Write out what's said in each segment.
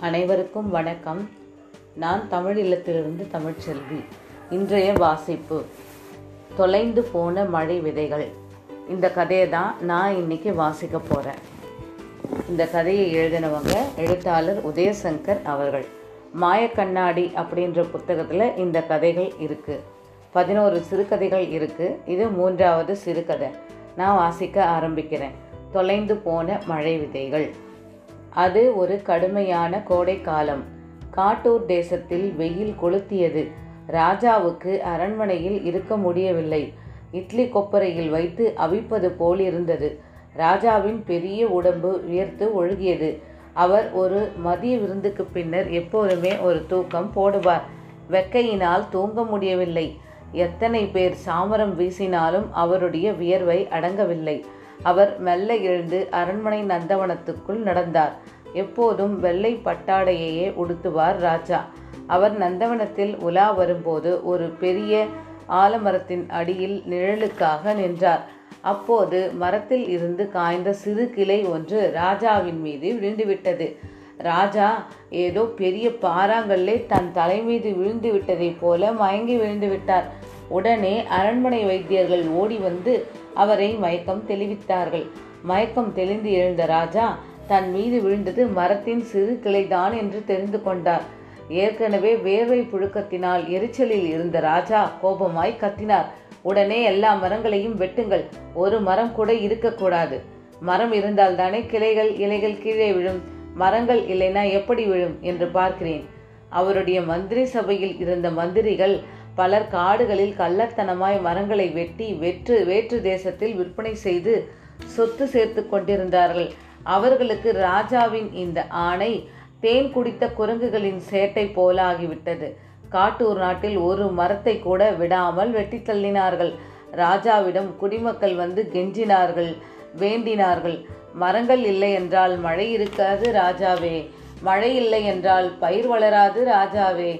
அனைவருக்கும் வணக்கம். நான் தமிழ் இல்லத்திலிருந்து தமிழ்ச்செல்வி. இன்றைய வாசிப்பு. தொலைந்து போன மழை விதைகள். இந்த கதையை தான் நான் இன்னைக்கு வாசிக்க போகிறேன் இந்த கதையை எழுதினவங்க எழுத்தாளர் உதயசங்கர் அவர்கள். மாயக்கண்ணாடி அப்படின்ற புத்தகத்தில் இந்த கதைகள் இருக்குது பதினோரு சிறுகதைகள் இருக்குது இது மூன்றாவது சிறுகதை. நான் வாசிக்க ஆரம்பிக்கிறேன். தொலைந்து போன மழை விதைகள். அது ஒரு கடுமையான கோடை காலம் காட்டூர் தேசத்தில் வெயில் கொளுத்தியது. ராஜாவுக்கு அரண்மனையில் இருக்க முடியவில்லை. இட்லி கொப்பரையில் வைத்து அவிப்பது போல் இருந்தது ராஜாவின் பெரிய உடம்பு உயர்த்து ஒழுகியது. அவர் ஒரு மதிய விருந்துக்கு பின்னர் எப்போதுமே ஒரு தூக்கம் போடுவார். வெக்கையினால் தூங்க முடியவில்லை. எத்தனை பேர் சாமரம் வீசினாலும் அவருடைய வியர்வை அடங்கவில்லை. அவர் மெல்ல எழுந்து அரண்மனை நந்தவனத்துக்குள் நடந்தார். எப்போதும் வெள்ளை பட்டாடையையே உடுத்துவார் ராஜா. அவர் நந்தவனத்தில் உலா வரும்போது ஒரு பெரிய ஆலமரத்தின் அடியில் நிழலுக்காக நின்றார். அப்போது மரத்தில் இருந்து காய்ந்த சிறு கிளை ஒன்று ராஜாவின் மீது விழுந்துவிட்டது. ராஜா ஏதோ பெரிய பாறாங்கல்லே தன் தலை மீது விழுந்து விட்டதைப் போல மயங்கி விழுந்து விட்டார் உடனே அரண்மனை வைத்தியர்கள் ஓடி வந்து அவரை மயக்கம் தெளிவித்தார்கள். மயக்கம் தெளிந்து எழுந்த ராஜா தன் மீது விழுந்தது மரத்தின் சிறு கிளைதான் என்று தெரிந்து கொண்டார். ஏற்கனவே வேர்வை புழுக்கத்தினால் எரிச்சலில் இருந்த ராஜா கோபமாய் கத்தினார். உடனே எல்லா மரங்களையும் வெட்டுங்கள் ஒரு மரம் கூட இருக்கக்கூடாது. மரம் இருந்தால் தானே கிளைகள் இலைகள் கீழே விழும். மரங்கள் இல்லைனா எப்படி விழும் என்று பார்க்கிறேன். அவருடைய மந்திரி சபையில் இருந்த மந்திரிகள் பலர் காடுகளில் கள்ளத்தனமாய் மரங்களை வெட்டி வெற்று வேற்று தேசத்தில் விற்பனை செய்து சொத்து சேர்த்து கொண்டிருந்தார்கள். அவர்களுக்கு ராஜாவின் இந்த ஆணை தேன் குடித்த குரங்குகளின் சேட்டை போல ஆகிவிட்டது காட்டூர் நாட்டில் ஒரு மரத்தை கூட விடாமல் வெட்டி தள்ளினார்கள். ராஜாவிடம் குடிமக்கள் வந்து கெஞ்சினார்கள் வேண்டினார்கள். மரங்கள் இல்லை என்றால் மழை இருக்காது ராஜாவே. மழை இல்லை என்றால் பயிர் வளராது ராஜாவே.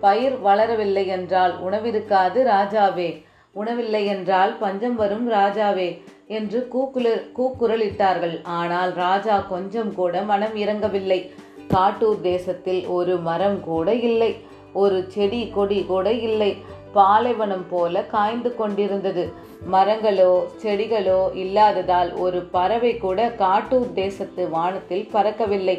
பயிர் வளரவில்லை என்றால் உணவிருக்காது ராஜாவே. உணவில்லை என்றால் பஞ்சம் வரும் ராஜாவே என்று கூக்குல கூக்குரலிட்டார்கள். ஆனால் ராஜா கொஞ்சம் கூட மனம் இறங்கவில்லை. காட்டூர் தேசத்தில் ஒரு மரம் கூட இல்லை. ஒரு செடி கொடி கூட இல்லை. பாலைவனம் போல காய்ந்து கொண்டிருந்தது. மரங்களோ செடிகளோ இல்லாததால் ஒரு பறவை கூட காட்டூர் தேசத்து வானத்தில் பறக்கவில்லை.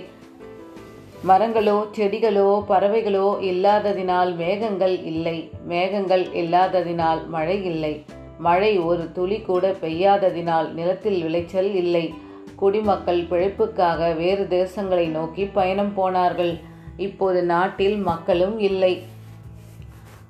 மரங்களோ செடிகளோ பறவைகளோ இல்லாததினால் மேகங்கள் இல்லை. மேகங்கள் இல்லாததினால் மழை இல்லை. மழை ஒரு துளி கூட பெய்யாததினால் நிலத்தில் விளைச்சல் இல்லை. குடிமக்கள் பிழைப்புக்காக வேறு தேசங்களை நோக்கி பயணம் போனார்கள். இப்போது நாட்டில் மக்களும் இல்லை.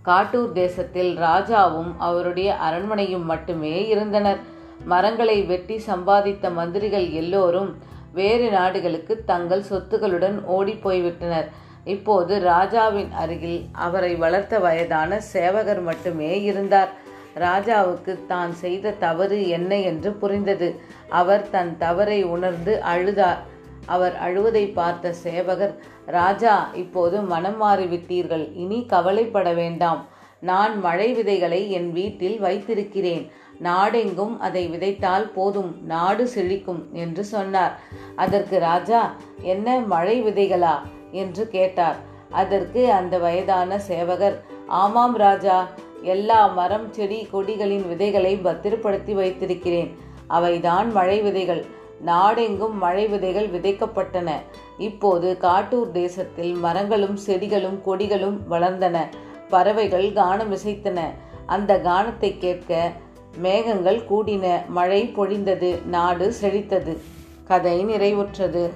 காட்டூர் தேசத்தில் ராஜாவும் அவருடைய அரண்மனையும் மட்டுமே இருந்தனர். மரங்களை வெட்டி சம்பாதித்த மந்திரிகள் எல்லோரும் வேறு நாடுகளுக்கு தங்கள் சொத்துக்களுடன் ஓடி போய்விட்டனர். இப்போது ராஜாவின் அருகில் அவரை வளர்த்த வயதான சேவகர் மட்டுமே இருந்தார். ராஜாவுக்கு தான் செய்த தவறு என்ன என்று புரிந்தது. அவர் தன் தவறை உணர்ந்து அழுதார். அவர் அழுவதை பார்த்த சேவகர் ராஜா இப்போது மனம் மாறிவிட்டீர்கள். இனி கவலைப்பட வேண்டாம். நான் மழை விதைகளை என் வீட்டில் வைத்திருக்கிறேன். நாடெங்கும் அதை விதைத்தால் போதும் நாடு செழிக்கும் என்று சொன்னார். அதற்கு ராஜா என்ன மழை விதைகளா? என்று கேட்டார். அதற்கு அந்த வயதான சேவகர் ஆமாம் ராஜா எல்லா மரம் செடி கொடிகளின் விதைகளை பத்திரப்படுத்தி வைத்திருக்கிறேன். அவைதான் மழை விதைகள். நாடெங்கும் மழை விதைகள் விதைக்கப்பட்டன. இப்போது காட்டூர் தேசத்தில் மரங்களும் செடிகளும் கொடிகளும் வளர்ந்தன. பறவைகள் கானம் இசைத்தன அந்த கானத்தை கேட்க மேகங்கள் கூடின. மழை பொழிந்தது. நாடு செழித்தது. கதை நிறைவுற்றது.